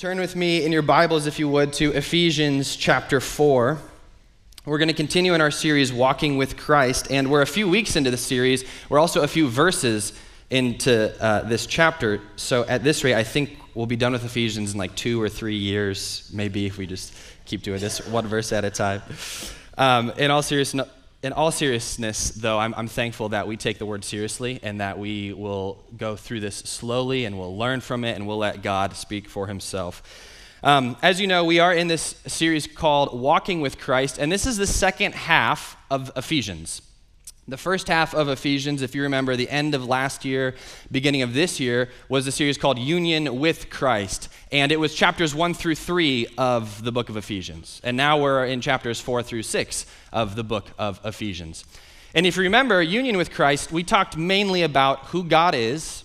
Turn with me in your Bibles, if you would, to Ephesians chapter 4. We're going to continue in our series, Walking with Christ, and we're a few weeks into the series. We're also a few verses into uh, this chapter. So at this rate, I think we'll be done with Ephesians in like two or three years, maybe, if we just keep doing this one verse at a time. Um, in all seriousness, in all seriousness, though, I'm, I'm, thankful that we take the word seriously and that we will go through this slowly and we'll learn from it and we'll let God speak for himself. Um, as you know, we are in this series called Walking with Christ, and this is the second half of Ephesians. The first half of Ephesians, if you remember, the end of last year, beginning of this year, was a series called Union with Christ. And it was chapters 1 through 3 of the book of Ephesians. And now we're in chapters 4 through 6 of the book of Ephesians. And if you remember, Union with Christ, we talked mainly about who God is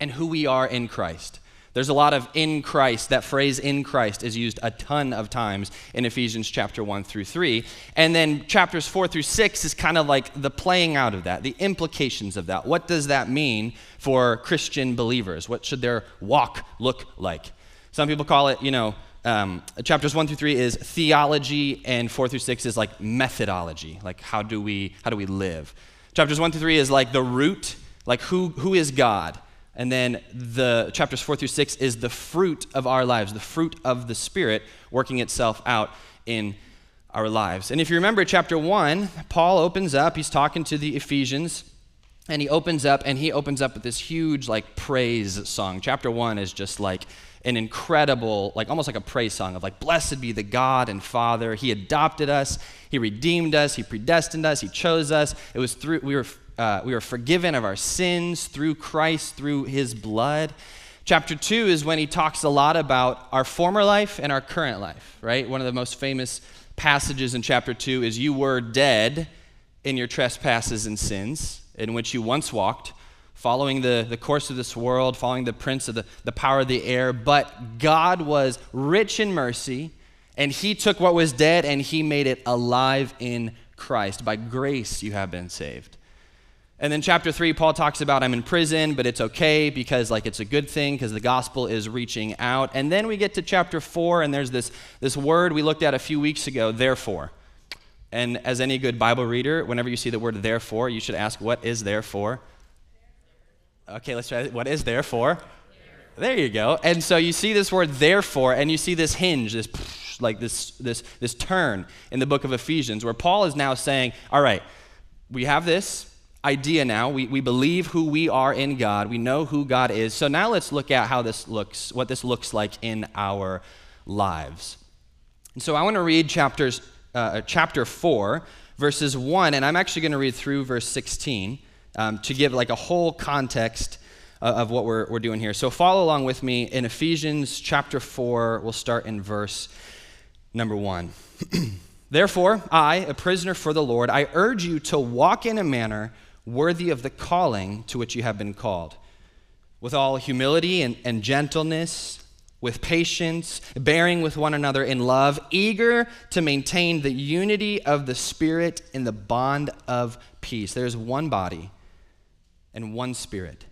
and who we are in Christ. There's a lot of in Christ. That phrase in Christ is used a ton of times in Ephesians chapter 1 through 3. And then chapters 4 through 6 is kind of like the playing out of that, the implications of that. What does that mean for Christian believers? What should their walk look like? Some people call it, you know, um, chapters 1 through 3 is theology, and 4 through 6 is like methodology, like how do we, how do we live. Chapters 1 through 3 is like the root, like who, who is God? And then the chapters four through six is the fruit of our lives, the fruit of the Spirit working itself out in our lives. And if you remember chapter one, Paul opens up, he's talking to the Ephesians, and he opens up and he opens up with this huge like praise song. Chapter one is just like an incredible, like almost like a praise song of like, blessed be the God and Father. He adopted us, He redeemed us, He predestined us, He chose us. It was through, we were uh, we are forgiven of our sins through Christ, through his blood. Chapter 2 is when he talks a lot about our former life and our current life, right? One of the most famous passages in chapter 2 is You were dead in your trespasses and sins, in which you once walked, following the, the course of this world, following the prince of the, the power of the air. But God was rich in mercy, and he took what was dead and he made it alive in Christ. By grace you have been saved. And then chapter 3 Paul talks about I'm in prison, but it's okay because like it's a good thing because the gospel is reaching out. And then we get to chapter 4 and there's this this word we looked at a few weeks ago, therefore. And as any good Bible reader, whenever you see the word therefore, you should ask what is therefore? Okay, let's try it. What is therefore? There you go. And so you see this word therefore and you see this hinge, this like this this this turn in the book of Ephesians where Paul is now saying, "All right, we have this idea now. We, we believe who we are in God. We know who God is. So now let's look at how this looks, what this looks like in our lives. And so I want to read chapters, uh, uh chapter 4, verses 1, and I'm actually going to read through verse 16 um, to give like a whole context uh, of what we're, we're doing here. So follow along with me in Ephesians chapter 4. We'll start in verse number 1. Therefore, I, a prisoner for the Lord, I urge you to walk in a manner worthy of the calling to which you have been called, with all humility and, and gentleness, with patience, bearing with one another in love, eager to maintain the unity of the Spirit in the bond of peace. There's one body and one Spirit.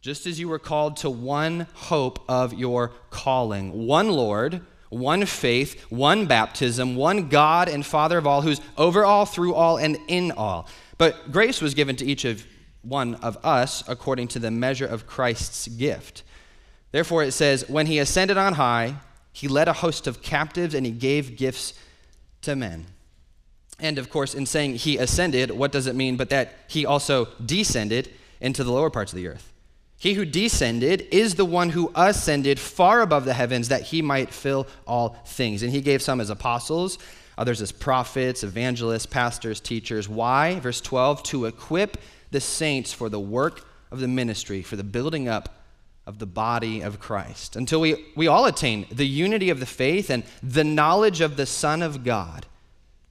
Just as you were called to one hope of your calling, one Lord, one faith, one baptism, one God and Father of all, who's over all, through all, and in all. But grace was given to each of one of us according to the measure of Christ's gift. Therefore, it says, When he ascended on high, he led a host of captives and he gave gifts to men. And of course, in saying he ascended, what does it mean but that he also descended into the lower parts of the earth? He who descended is the one who ascended far above the heavens that he might fill all things. And he gave some as apostles, Uh, others as prophets, evangelists, pastors, teachers. Why? Verse 12 to equip the saints for the work of the ministry, for the building up of the body of Christ, until we, we all attain the unity of the faith and the knowledge of the Son of God,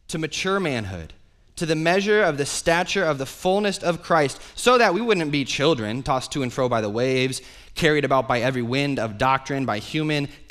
to mature manhood, to the measure of the stature of the fullness of Christ, so that we wouldn't be children tossed to and fro by the waves carried about by every wind of doctrine, by human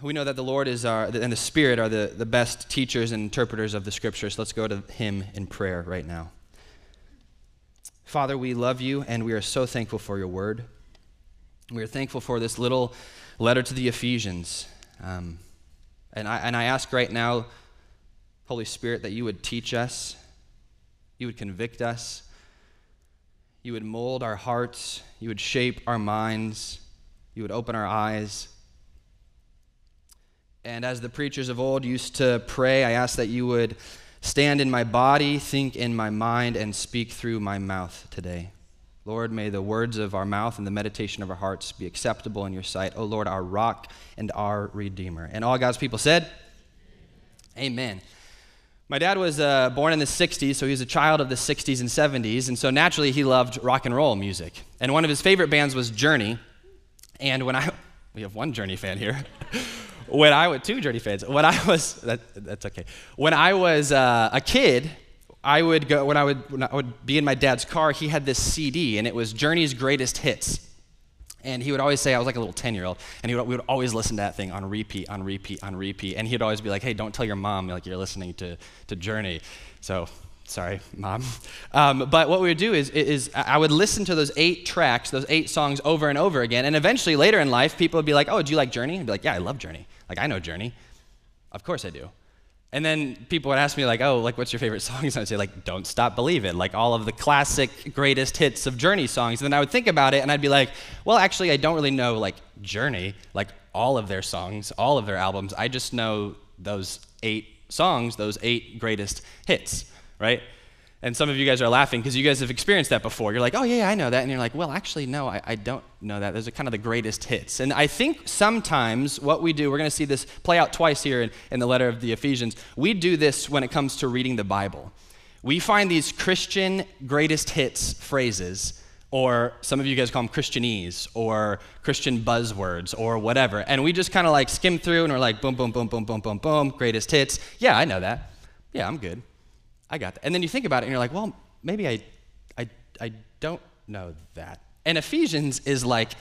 We know that the Lord is our, and the Spirit are the, the best teachers and interpreters of the scriptures. let's go to Him in prayer right now. Father, we love you and we are so thankful for your word. We are thankful for this little letter to the Ephesians. Um, and, I, and I ask right now, Holy Spirit, that you would teach us, you would convict us, you would mold our hearts, you would shape our minds, you would open our eyes. And as the preachers of old used to pray, I ask that you would stand in my body, think in my mind, and speak through my mouth today. Lord, may the words of our mouth and the meditation of our hearts be acceptable in your sight. O oh Lord, our rock and our redeemer. And all God's people said, Amen. My dad was uh, born in the 60s, so he was a child of the 60s and 70s, and so naturally he loved rock and roll music. And one of his favorite bands was Journey. And when I, we have one Journey fan here. when I was, two Journey fans, when I was, that, that's okay. When I was uh, a kid, I would go, when I would, when I would be in my dad's car, he had this CD, and it was Journey's Greatest Hits. And he would always say, I was like a little 10 year old, and he would, we would always listen to that thing on repeat, on repeat, on repeat. And he'd always be like, hey, don't tell your mom like you're listening to, to Journey. So, sorry, mom. Um, but what we would do is, is I would listen to those eight tracks, those eight songs over and over again. And eventually, later in life, people would be like, oh, do you like Journey? I'd be like, yeah, I love Journey. Like, I know Journey. Of course I do. And then people would ask me, like, oh, like, what's your favorite songs? And I'd say, like, Don't Stop Believin', like all of the classic greatest hits of Journey songs. And then I would think about it and I'd be like, well, actually, I don't really know, like, Journey, like all of their songs, all of their albums. I just know those eight songs, those eight greatest hits, right? And some of you guys are laughing because you guys have experienced that before. You're like, oh, yeah, I know that. And you're like, well, actually, no, I, I don't know that. Those are kind of the greatest hits. And I think sometimes what we do, we're going to see this play out twice here in, in the letter of the Ephesians. We do this when it comes to reading the Bible. We find these Christian greatest hits phrases, or some of you guys call them Christianese, or Christian buzzwords, or whatever. And we just kind of like skim through and we're like, boom, boom, boom, boom, boom, boom, boom, greatest hits. Yeah, I know that. Yeah, I'm good. I got that. And then you think about it and you're like, well, maybe I, I, I don't know that. And Ephesians is like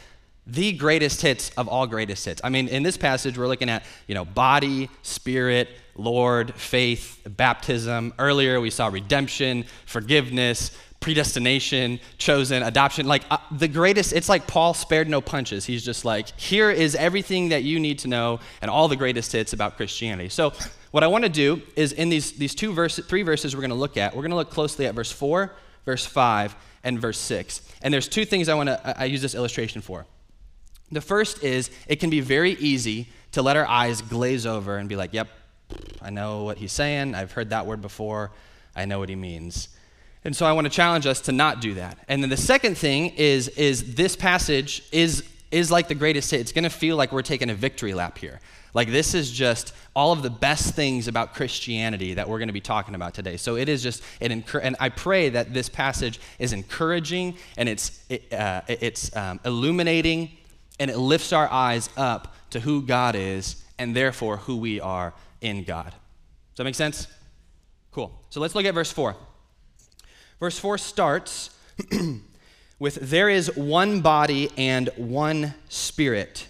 the greatest hits of all greatest hits. I mean, in this passage, we're looking at, you know, body, spirit, Lord, faith, baptism. Earlier, we saw redemption, forgiveness, predestination, chosen, adoption. Like uh, the greatest, it's like Paul spared no punches. He's just like, here is everything that you need to know and all the greatest hits about Christianity. So what I want to do is in these, these two verses, three verses we're going to look at, we're going to look closely at verse 4, verse 5, and verse 6. And there's two things I want to I use this illustration for. The first is it can be very easy to let our eyes glaze over and be like, yep, I know what he's saying. I've heard that word before. I know what he means. And so I want to challenge us to not do that. And then the second thing is, is this passage is, is like the greatest hit. It's going to feel like we're taking a victory lap here. Like, this is just all of the best things about Christianity that we're going to be talking about today. So, it is just, an and I pray that this passage is encouraging and it's, it, uh, it's um, illuminating and it lifts our eyes up to who God is and therefore who we are in God. Does that make sense? Cool. So, let's look at verse 4. Verse 4 starts with There is one body and one spirit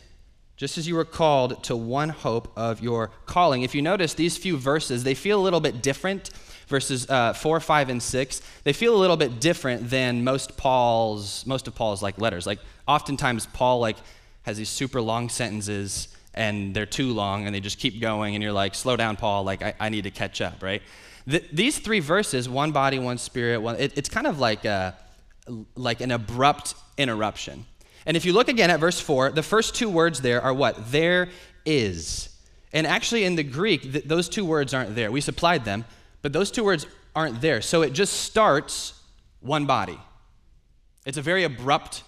just as you were called to one hope of your calling. If you notice, these few verses, they feel a little bit different. Verses uh, four, five, and six, they feel a little bit different than most Paul's, most of Paul's like letters. Like oftentimes Paul like has these super long sentences and they're too long and they just keep going and you're like, slow down, Paul. Like I, I need to catch up, right? these three verses, one body, one spirit, one, it, it's kind of like a, like an abrupt interruption. And if you look again at verse 4, the first two words there are what? There is. And actually, in the Greek, th- those two words aren't there. We supplied them, but those two words aren't there. So it just starts one body. It's a very abrupt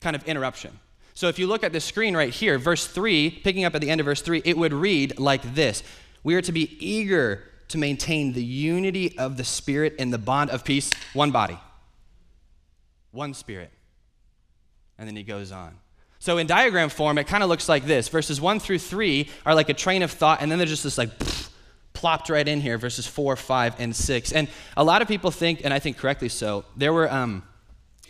kind of interruption. So if you look at the screen right here, verse 3, picking up at the end of verse 3, it would read like this We are to be eager to maintain the unity of the Spirit in the bond of peace, one body, one Spirit. And then he goes on. So in diagram form, it kind of looks like this. Verses 1 through 3 are like a train of thought, and then there's just this like pfft, plopped right in here, verses 4, 5, and 6. And a lot of people think, and I think correctly so, there were um,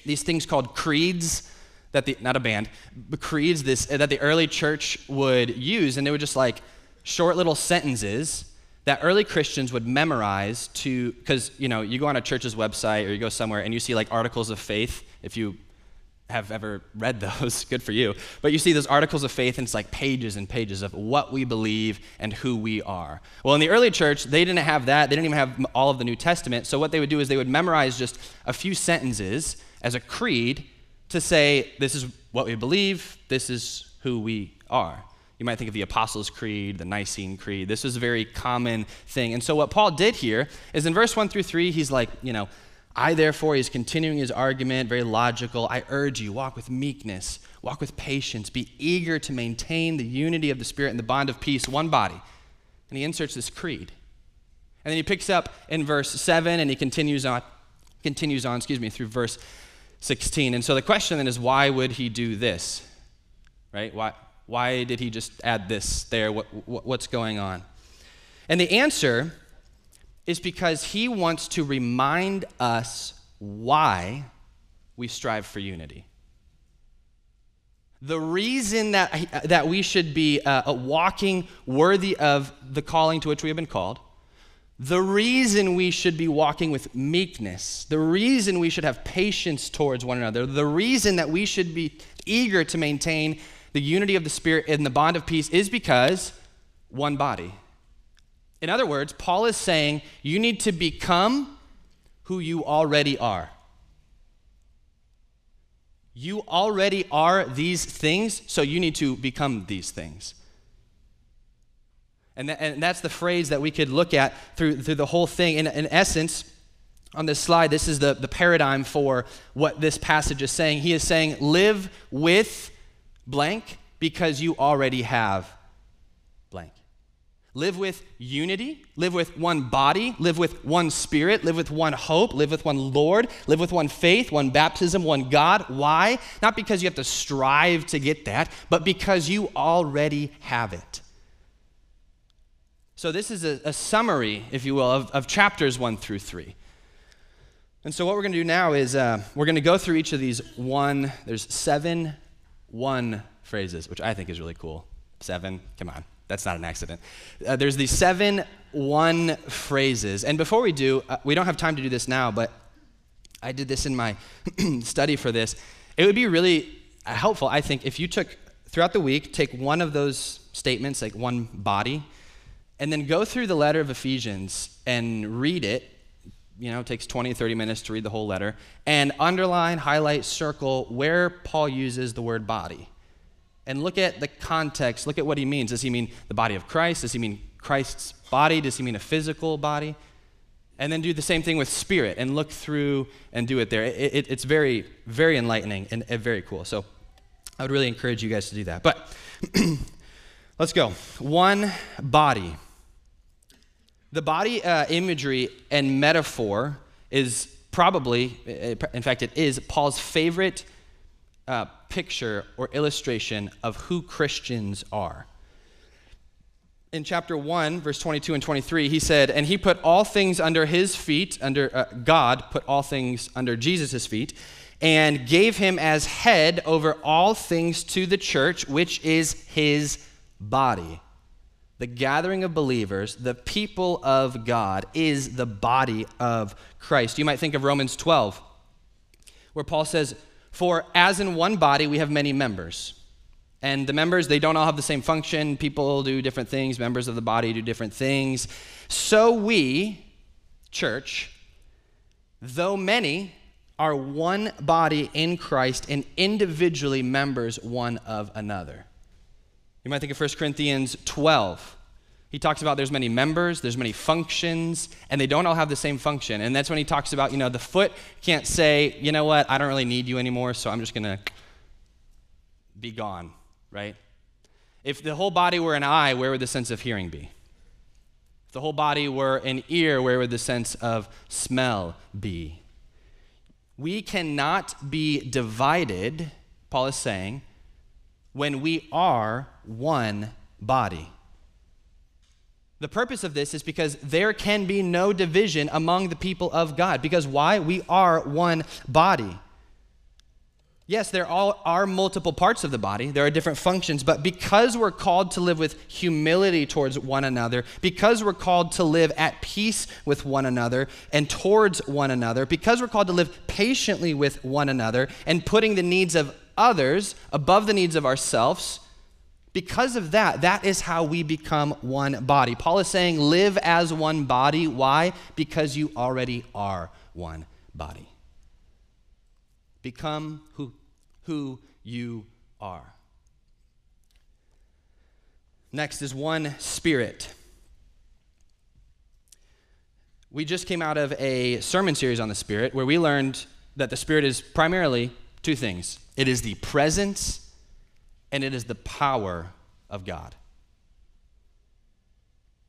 these things called creeds that the, not a band, but creeds this, that the early church would use, and they were just like short little sentences that early Christians would memorize to, because, you know, you go on a church's website or you go somewhere and you see like articles of faith, if you have ever read those, good for you. But you see those articles of faith, and it's like pages and pages of what we believe and who we are. Well, in the early church, they didn't have that. They didn't even have all of the New Testament. So what they would do is they would memorize just a few sentences as a creed to say, this is what we believe, this is who we are. You might think of the Apostles' Creed, the Nicene Creed. This was a very common thing. And so, what Paul did here is in verse 1 through 3, he's like, you know, I, therefore, he's continuing his argument, very logical. I urge you, walk with meekness, walk with patience, be eager to maintain the unity of the Spirit and the bond of peace, one body. And he inserts this creed. And then he picks up in verse 7 and he continues on, continues on, excuse me, through verse 16. And so the question then is why would he do this? Right? Why, why did he just add this there? What, what, what's going on? And the answer is because he wants to remind us why we strive for unity. The reason that, that we should be uh, walking worthy of the calling to which we have been called, the reason we should be walking with meekness, the reason we should have patience towards one another, the reason that we should be eager to maintain the unity of the Spirit and the bond of peace is because one body. In other words, Paul is saying you need to become who you already are. You already are these things, so you need to become these things. And, th- and that's the phrase that we could look at through, through the whole thing. In, in essence, on this slide, this is the, the paradigm for what this passage is saying. He is saying, live with blank because you already have. Live with unity, live with one body, live with one spirit, live with one hope, live with one Lord, live with one faith, one baptism, one God. Why? Not because you have to strive to get that, but because you already have it. So, this is a, a summary, if you will, of, of, chapters one through three. And so, what we're going to do now is uh, we're going to go through each of these one, there's seven one phrases, which I think is really cool. Seven, come on. That's not an accident. Uh, there's these seven one phrases. And before we do, uh, we don't have time to do this now, but I did this in my study for this. It would be really helpful, I think, if you took throughout the week, take one of those statements, like one body, and then go through the letter of Ephesians and read it. You know, it takes 20, 30 minutes to read the whole letter, and underline, highlight, circle where Paul uses the word body and look at the context. Look at what he means. Does he mean the body of Christ? Does he mean Christ's body? Does he mean a physical body? And then do the same thing with spirit and look through and do it there. It, it, it's very, very enlightening and, and very cool. So I would really encourage you guys to do that. But let's go. One body. The body uh, imagery and metaphor is probably, in fact, it is Paul's favorite uh, picture or illustration of who Christians are. In chapter 1, verse 22 and 23, he said, And he put all things under his feet, under uh, God put all things under Jesus' feet, and gave him as head over all things to the church, which is his body. The gathering of believers, the people of God, is the body of Christ. You might think of Romans 12, where Paul says, for as in one body, we have many members. And the members, they don't all have the same function. People do different things. Members of the body do different things. So we, church, though many, are one body in Christ and individually members one of another. You might think of 1 Corinthians 12. He talks about there's many members, there's many functions, and they don't all have the same function. And that's when he talks about, you know, the foot can't say, you know what, I don't really need you anymore, so I'm just going to be gone, right? If the whole body were an eye, where would the sense of hearing be? If the whole body were an ear, where would the sense of smell be? We cannot be divided, Paul is saying, when we are one body. The purpose of this is because there can be no division among the people of God. Because why? We are one body. Yes, there are multiple parts of the body, there are different functions, but because we're called to live with humility towards one another, because we're called to live at peace with one another and towards one another, because we're called to live patiently with one another and putting the needs of others above the needs of ourselves, because of that, that is how we become one body. Paul is saying, live as one body. Why? Because you already are one body. Become who who you are. Next is one spirit. We just came out of a sermon series on the Spirit where we learned that the Spirit is primarily two things it is the presence and it is the power of God.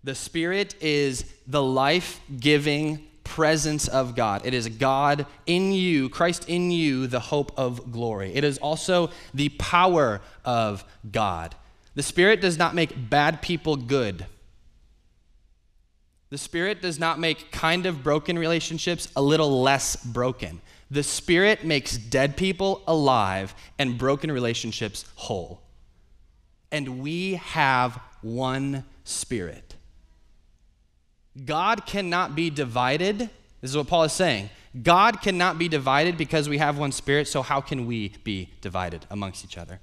The Spirit is the life giving presence of God. It is God in you, Christ in you, the hope of glory. It is also the power of God. The Spirit does not make bad people good. The Spirit does not make kind of broken relationships a little less broken. The Spirit makes dead people alive and broken relationships whole. And we have one Spirit. God cannot be divided. This is what Paul is saying. God cannot be divided because we have one spirit, so how can we be divided amongst each other?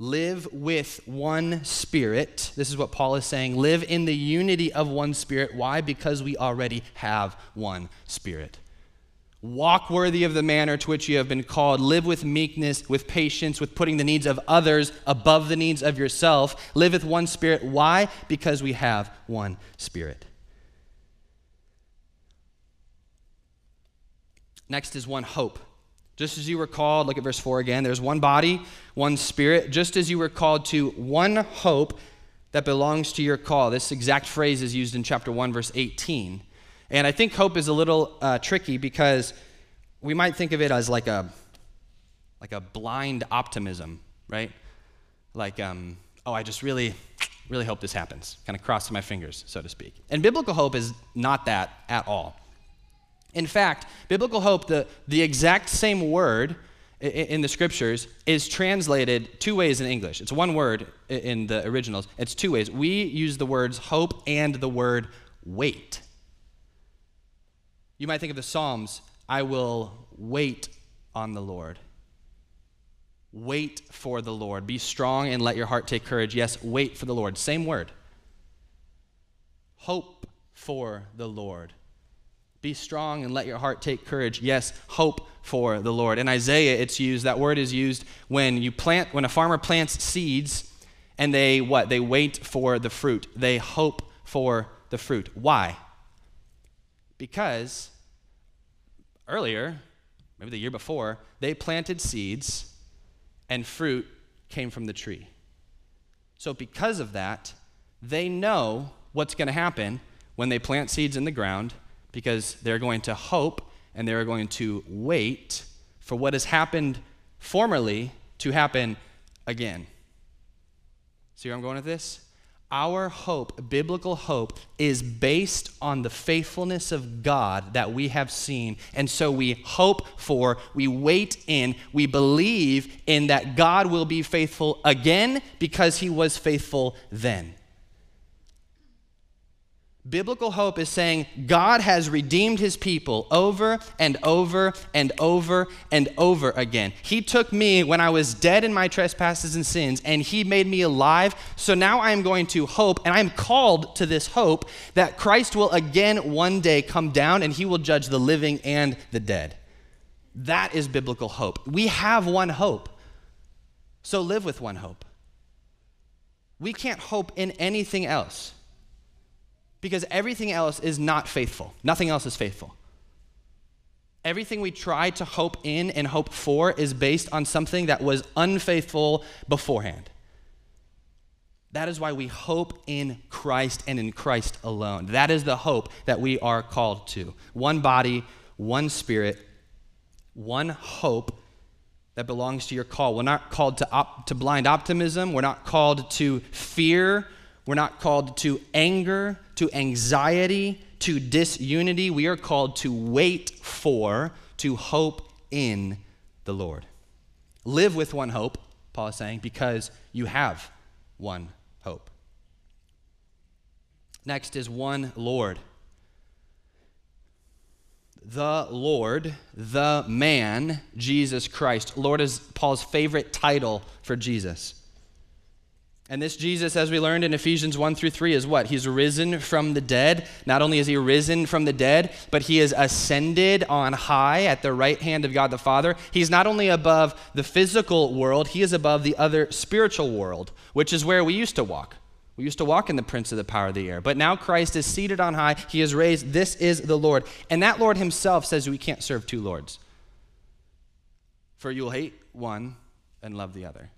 Live with one spirit. This is what Paul is saying. Live in the unity of one spirit. Why? Because we already have one spirit. Walk worthy of the manner to which you have been called. Live with meekness, with patience, with putting the needs of others above the needs of yourself. Live with one spirit. Why? Because we have one spirit. Next is one hope. Just as you were called, look at verse 4 again. There's one body, one spirit. Just as you were called to one hope that belongs to your call. This exact phrase is used in chapter 1, verse 18. And I think hope is a little uh, tricky because we might think of it as like a like a blind optimism, right? Like, um, oh, I just really, really hope this happens. Kind of crossing my fingers, so to speak. And biblical hope is not that at all. In fact, biblical hope, the, the exact same word in, in the scriptures, is translated two ways in English. It's one word in the originals, it's two ways. We use the words hope and the word wait. You might think of the Psalms I will wait on the Lord. Wait for the Lord. Be strong and let your heart take courage. Yes, wait for the Lord. Same word. Hope for the Lord. Be strong and let your heart take courage. Yes, hope for the Lord. In Isaiah, it's used, that word is used when you plant, when a farmer plants seeds and they what? They wait for the fruit. They hope for the fruit. Why? Because earlier, maybe the year before, they planted seeds and fruit came from the tree. So, because of that, they know what's going to happen when they plant seeds in the ground because they're going to hope and they're going to wait for what has happened formerly to happen again. See where I'm going with this? Our hope, biblical hope, is based on the faithfulness of God that we have seen. And so we hope for, we wait in, we believe in that God will be faithful again because he was faithful then. Biblical hope is saying God has redeemed his people over and over and over and over again. He took me when I was dead in my trespasses and sins, and he made me alive. So now I am going to hope, and I'm called to this hope that Christ will again one day come down and he will judge the living and the dead. That is biblical hope. We have one hope. So live with one hope. We can't hope in anything else. Because everything else is not faithful. Nothing else is faithful. Everything we try to hope in and hope for is based on something that was unfaithful beforehand. That is why we hope in Christ and in Christ alone. That is the hope that we are called to. One body, one spirit, one hope that belongs to your call. We're not called to, op- to blind optimism. We're not called to fear. We're not called to anger, to anxiety, to disunity. We are called to wait for, to hope in the Lord. Live with one hope, Paul is saying, because you have one hope. Next is one Lord. The Lord, the man, Jesus Christ. Lord is Paul's favorite title for Jesus. And this Jesus, as we learned in Ephesians 1 through 3, is what? He's risen from the dead. Not only is he risen from the dead, but he is ascended on high at the right hand of God the Father. He's not only above the physical world, he is above the other spiritual world, which is where we used to walk. We used to walk in the prince of the power of the air. But now Christ is seated on high. He is raised. This is the Lord. And that Lord himself says we can't serve two lords. For you will hate one and love the other.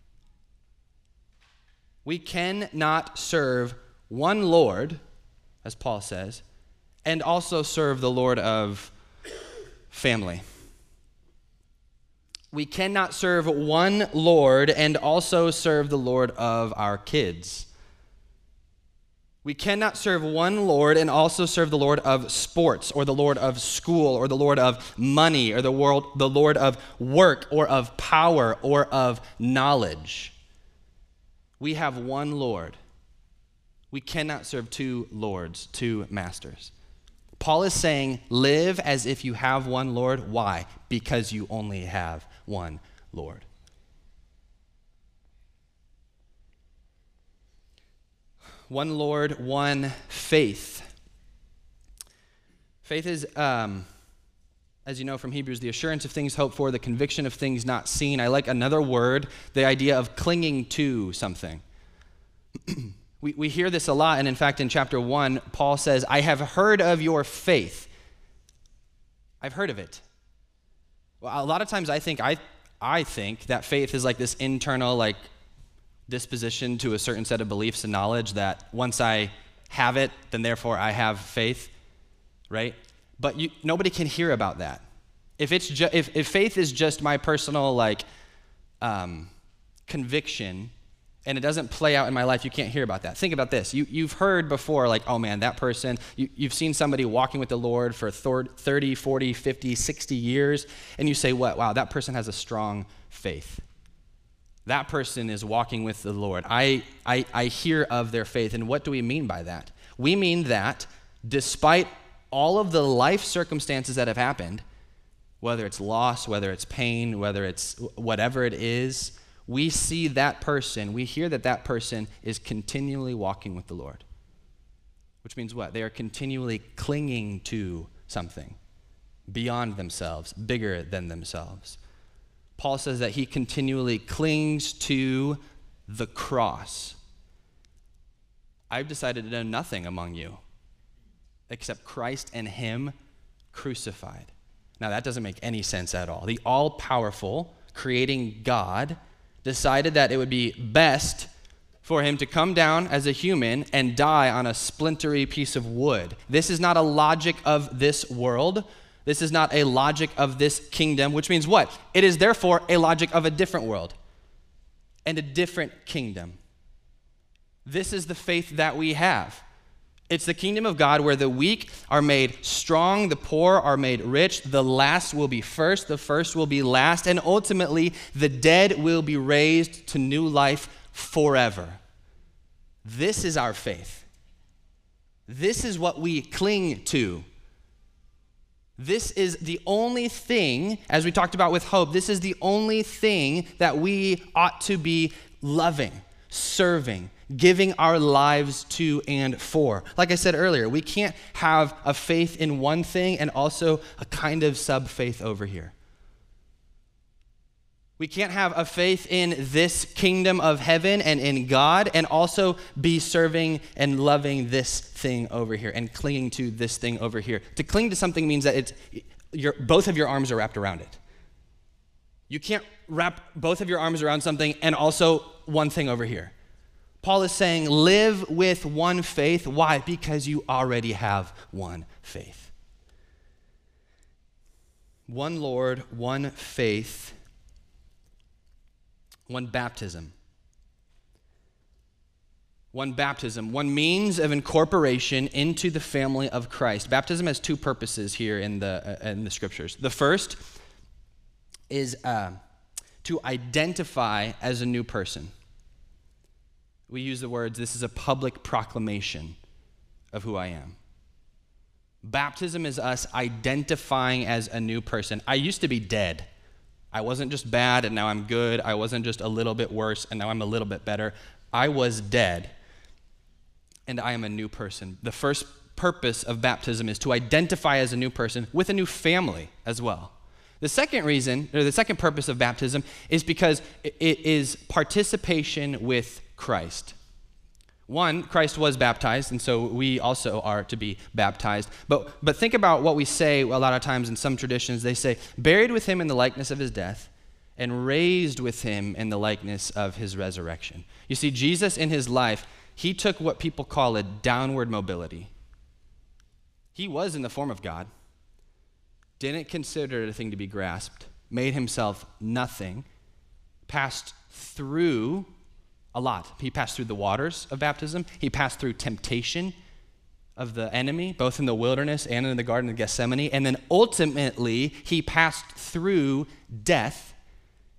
We cannot serve one Lord, as Paul says, and also serve the Lord of family. We cannot serve one Lord and also serve the Lord of our kids. We cannot serve one Lord and also serve the Lord of sports or the Lord of school or the Lord of money or the, world, the Lord of work or of power or of knowledge. We have one Lord. We cannot serve two lords, two masters. Paul is saying, live as if you have one Lord. Why? Because you only have one Lord. One Lord, one faith. Faith is um, as you know from Hebrews, the assurance of things hoped for, the conviction of things not seen. I like another word, the idea of clinging to something. we, we hear this a lot, and in fact, in chapter 1, Paul says, I have heard of your faith. I've heard of it. Well, a lot of times I think, I, I think that faith is like this internal, like, disposition to a certain set of beliefs and knowledge that once I have it, then therefore I have faith, right? But you, nobody can hear about that. If, it's ju- if, if faith is just my personal like um, conviction and it doesn't play out in my life, you can't hear about that. Think about this. You, you've heard before, like, oh man, that person, you, you've seen somebody walking with the Lord for 30, 40, 50, 60 years, and you say, what? Wow, that person has a strong faith. That person is walking with the Lord. I, I, I hear of their faith. And what do we mean by that? We mean that despite all of the life circumstances that have happened, whether it's loss, whether it's pain, whether it's whatever it is, we see that person, we hear that that person is continually walking with the Lord. Which means what? They are continually clinging to something beyond themselves, bigger than themselves. Paul says that he continually clings to the cross. I've decided to know nothing among you except Christ and Him crucified. Now, that doesn't make any sense at all. The all powerful, creating God decided that it would be best for him to come down as a human and die on a splintery piece of wood. This is not a logic of this world. This is not a logic of this kingdom, which means what? It is therefore a logic of a different world and a different kingdom. This is the faith that we have. It's the kingdom of God where the weak are made strong, the poor are made rich, the last will be first, the first will be last, and ultimately the dead will be raised to new life forever. This is our faith. This is what we cling to. This is the only thing, as we talked about with hope, this is the only thing that we ought to be loving, serving, giving our lives to and for. Like I said earlier, we can't have a faith in one thing and also a kind of sub faith over here. We can't have a faith in this kingdom of heaven and in God and also be serving and loving this thing over here and clinging to this thing over here. To cling to something means that it's your, both of your arms are wrapped around it. You can't wrap both of your arms around something and also one thing over here. Paul is saying, live with one faith. Why? Because you already have one faith. One Lord, one faith, one baptism. One baptism, one means of incorporation into the family of Christ. Baptism has two purposes here in the, uh, in the scriptures. The first is uh, to identify as a new person. We use the words, this is a public proclamation of who I am. Baptism is us identifying as a new person. I used to be dead. I wasn't just bad and now I'm good. I wasn't just a little bit worse and now I'm a little bit better. I was dead and I am a new person. The first purpose of baptism is to identify as a new person with a new family as well. The second reason, or the second purpose of baptism, is because it is participation with Christ. One, Christ was baptized, and so we also are to be baptized. But, but think about what we say a lot of times in some traditions. They say, buried with him in the likeness of his death, and raised with him in the likeness of his resurrection. You see, Jesus in his life, he took what people call a downward mobility. He was in the form of God, didn't consider it a thing to be grasped, made himself nothing, passed through a lot. He passed through the waters of baptism, he passed through temptation of the enemy, both in the wilderness and in the Garden of Gethsemane, and then ultimately he passed through death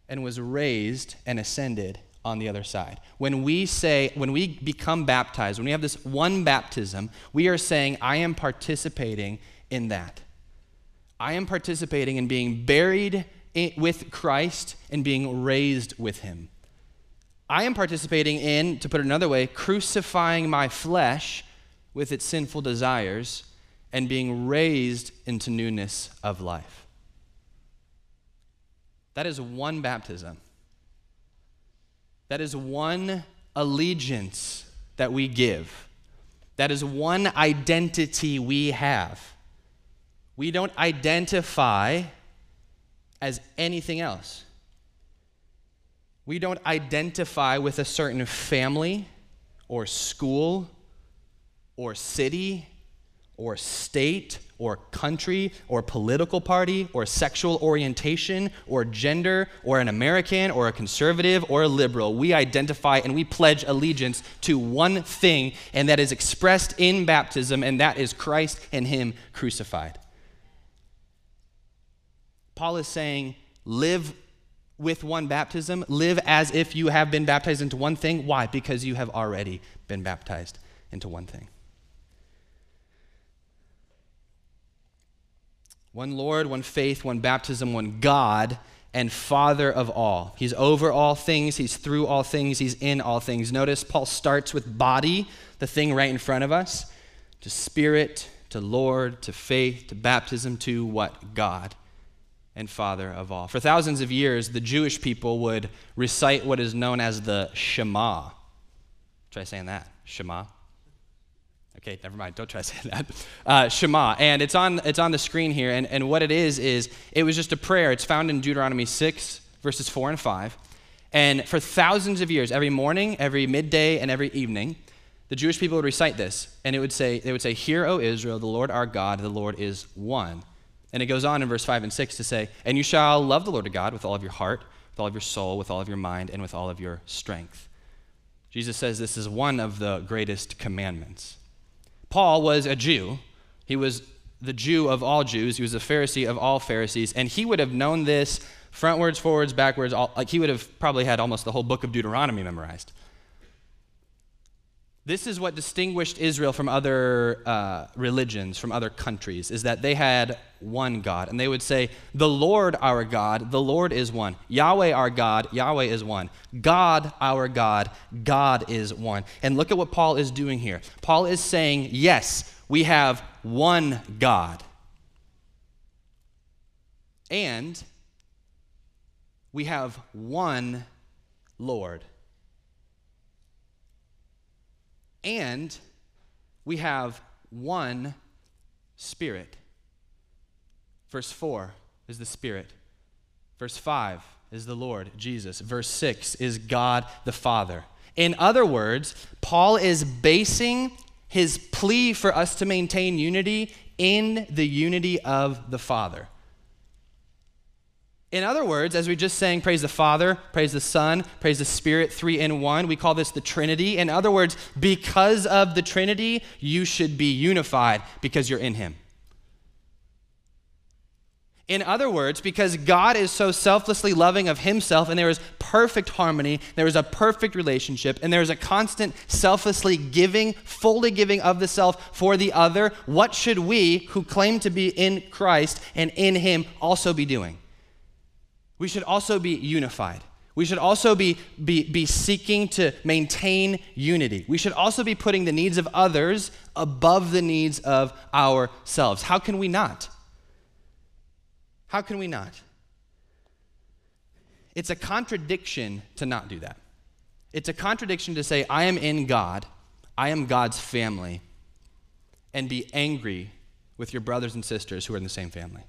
and was raised and ascended on the other side. When we say, when we become baptized, when we have this one baptism, we are saying, I am participating in that. I am participating in being buried with Christ and being raised with him. I am participating in, to put it another way, crucifying my flesh with its sinful desires and being raised into newness of life. That is one baptism. That is one allegiance that we give. That is one identity we have. We don't identify as anything else. We don't identify with a certain family or school or city or state or country or political party or sexual orientation or gender or an American or a conservative or a liberal. We identify and we pledge allegiance to one thing, and that is expressed in baptism, and that is Christ and Him crucified. Paul is saying, live with one baptism, live as if you have been baptized into one thing. Why? Because you have already been baptized into one thing. One Lord, one faith, one baptism, one God, and Father of all. He's over all things, He's through all things, He's in all things. Notice Paul starts with body, the thing right in front of us, to spirit, to Lord, to faith, to baptism, to what? God and Father of all. For thousands of years, the Jewish people would recite what is known as the Shema. Try saying that. Shema. Okay, never mind. Don't try saying that. Uh, Shema. And it's on, it's on the screen here. And, and what it is, is it was just a prayer. It's found in Deuteronomy 6, verses 4 and 5. And for thousands of years, every morning, every midday, and every evening, the Jewish people would recite this. And it would say, they would say, Hear, O Israel, the Lord our God, the Lord is one. And it goes on in verse 5 and 6 to say, And you shall love the Lord your God with all of your heart, with all of your soul, with all of your mind, and with all of your strength. Jesus says this is one of the greatest commandments. Paul was a Jew. He was the Jew of all Jews. He was a Pharisee of all Pharisees. And he would have known this frontwards, forwards, backwards. All, like he would have probably had almost the whole book of Deuteronomy memorized. This is what distinguished Israel from other uh, religions, from other countries, is that they had one God. And they would say, The Lord our God, the Lord is one. Yahweh our God, Yahweh is one. God our God, God is one. And look at what Paul is doing here. Paul is saying, Yes, we have one God. And we have one Lord. And we have one Spirit. Verse 4 is the Spirit. Verse 5 is the Lord, Jesus. Verse 6 is God the Father. In other words, Paul is basing his plea for us to maintain unity in the unity of the Father. In other words, as we just sang, praise the Father, praise the Son, praise the Spirit, three in one, we call this the Trinity. In other words, because of the Trinity, you should be unified because you're in Him. In other words, because God is so selflessly loving of himself and there is perfect harmony, there is a perfect relationship, and there is a constant selflessly giving, fully giving of the self for the other, what should we who claim to be in Christ and in him also be doing? We should also be unified. We should also be, be, be seeking to maintain unity. We should also be putting the needs of others above the needs of ourselves. How can we not? How can we not? It's a contradiction to not do that. It's a contradiction to say, I am in God, I am God's family, and be angry with your brothers and sisters who are in the same family.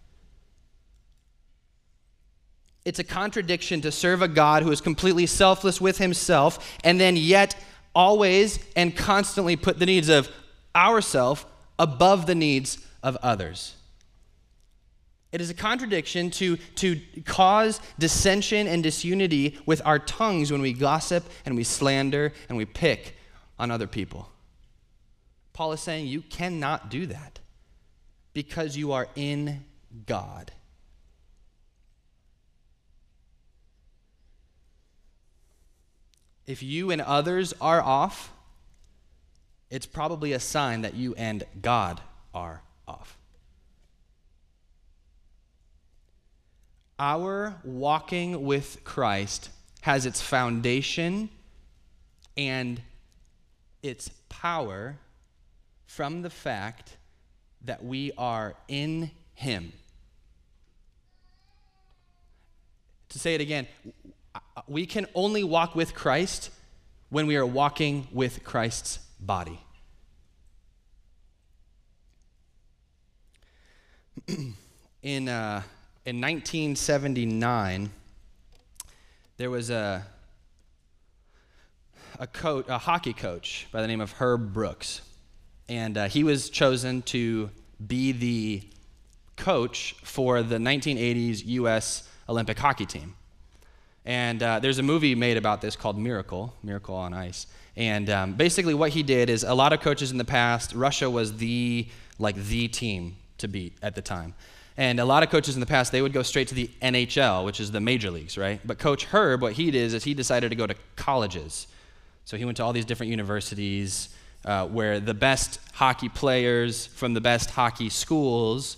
It's a contradiction to serve a God who is completely selfless with himself and then yet always and constantly put the needs of ourself above the needs of others. It is a contradiction to, to cause dissension and disunity with our tongues when we gossip and we slander and we pick on other people. Paul is saying you cannot do that because you are in God. If you and others are off, it's probably a sign that you and God are off. Our walking with Christ has its foundation and its power from the fact that we are in Him. To say it again, we can only walk with Christ when we are walking with Christ's body. in uh, in 1979, there was a, a, coach, a hockey coach by the name of Herb Brooks. And uh, he was chosen to be the coach for the 1980s U.S. Olympic hockey team. And uh, there's a movie made about this called Miracle, Miracle on Ice. And um, basically, what he did is a lot of coaches in the past, Russia was the like the team to beat at the time. And a lot of coaches in the past, they would go straight to the NHL, which is the major leagues, right? But Coach Herb, what he did is he decided to go to colleges. So he went to all these different universities uh, where the best hockey players from the best hockey schools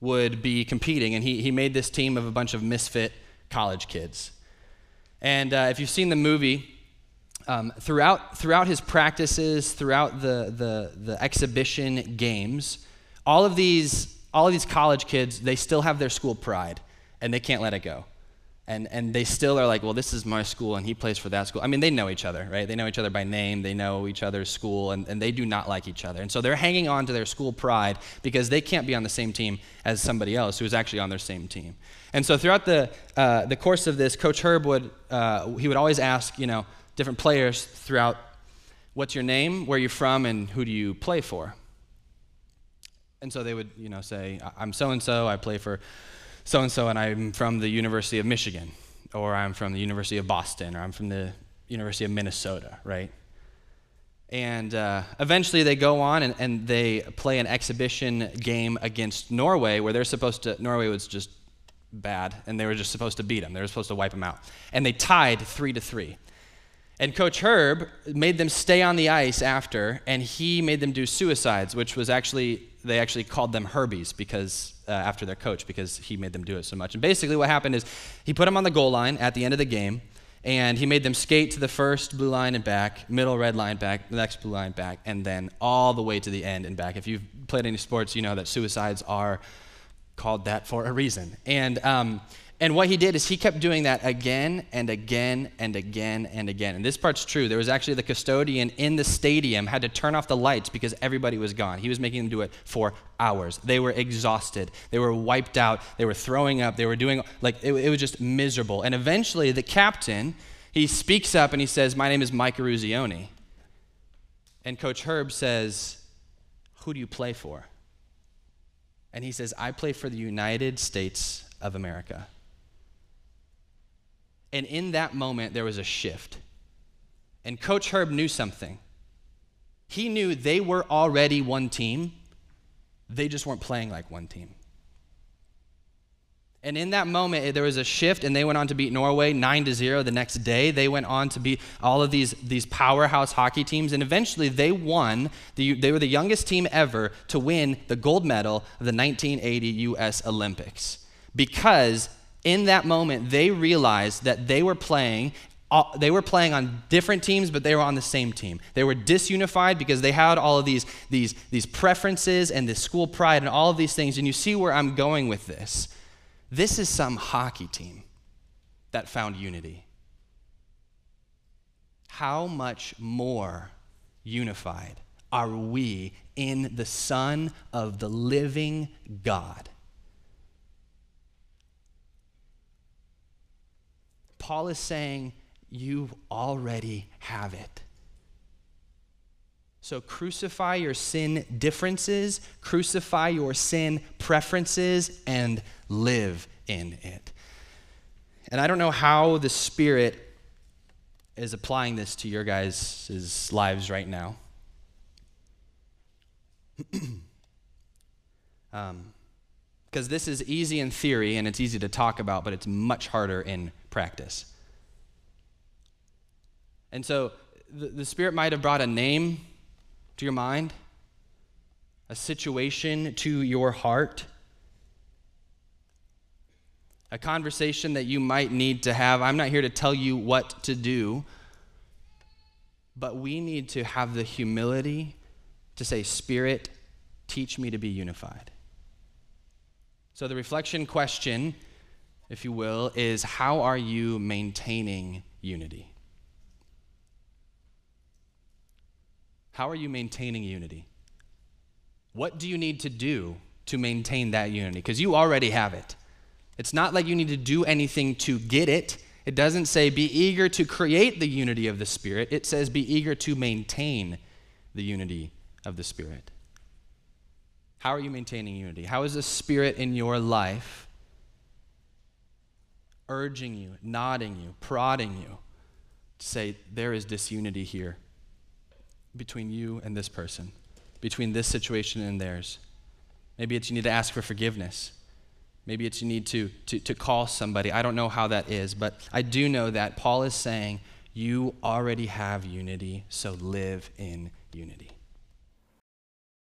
would be competing. And he, he made this team of a bunch of misfit college kids. And uh, if you've seen the movie, um, throughout, throughout his practices, throughout the, the, the exhibition games, all of these all of these college kids, they still have their school pride and they can't let it go. And, and they still are like, well, this is my school and he plays for that school. I mean, they know each other, right? They know each other by name, they know each other's school, and, and they do not like each other. And so they're hanging on to their school pride because they can't be on the same team as somebody else who's actually on their same team. And so throughout the, uh, the course of this, Coach Herb would, uh, he would always ask, you know, different players throughout, what's your name, where are you from, and who do you play for? And so they would, you know, say, I'm so and so, I play for so and so, and I'm from the University of Michigan, or I'm from the University of Boston, or I'm from the University of Minnesota, right? And uh, eventually they go on and, and they play an exhibition game against Norway where they're supposed to, Norway was just bad, and they were just supposed to beat them. They were supposed to wipe them out. And they tied three to three. And Coach Herb made them stay on the ice after, and he made them do suicides, which was actually they actually called them Herbies because uh, after their coach because he made them do it so much. And basically, what happened is he put them on the goal line at the end of the game, and he made them skate to the first blue line and back, middle red line back, next blue line back, and then all the way to the end and back. If you've played any sports, you know that suicides are called that for a reason. And um, and what he did is he kept doing that again and again and again and again. And this part's true. There was actually the custodian in the stadium had to turn off the lights because everybody was gone. He was making them do it for hours. They were exhausted. They were wiped out. They were throwing up. They were doing, like, it, it was just miserable. And eventually the captain, he speaks up and he says, My name is Mike Eruzione. And Coach Herb says, Who do you play for? And he says, I play for the United States of America. And in that moment, there was a shift. And Coach Herb knew something. He knew they were already one team, they just weren't playing like one team. And in that moment, eh, there was a shift, and they went on to beat Norway 9 to 0 the next day. They went on to beat all of these, these powerhouse hockey teams, and eventually they won. The, they were the youngest team ever to win the gold medal of the 1980 U.S. Olympics. Because in that moment, they realized that they were playing uh, they were playing on different teams, but they were on the same team. They were disunified because they had all of these, these, these preferences and this school pride and all of these things. And you see where I'm going with this. This is some hockey team that found unity. How much more unified are we in the Son of the living God? Paul is saying, You already have it. So crucify your sin differences, crucify your sin preferences, and live in it. And I don't know how the Spirit is applying this to your guys' lives right now. Because um, this is easy in theory and it's easy to talk about, but it's much harder in practice. And so the, the Spirit might have brought a name to your mind, a situation to your heart, a conversation that you might need to have. I'm not here to tell you what to do, but we need to have the humility to say, Spirit, teach me to be unified. So, the reflection question, if you will, is how are you maintaining unity? How are you maintaining unity? What do you need to do to maintain that unity? Because you already have it. It's not like you need to do anything to get it. It doesn't say be eager to create the unity of the Spirit, it says be eager to maintain the unity of the Spirit. How are you maintaining unity? How is the Spirit in your life urging you, nodding you, prodding you to say, there is disunity here? Between you and this person, between this situation and theirs. Maybe it's you need to ask for forgiveness. Maybe it's you need to, to, to call somebody. I don't know how that is, but I do know that Paul is saying, You already have unity, so live in unity.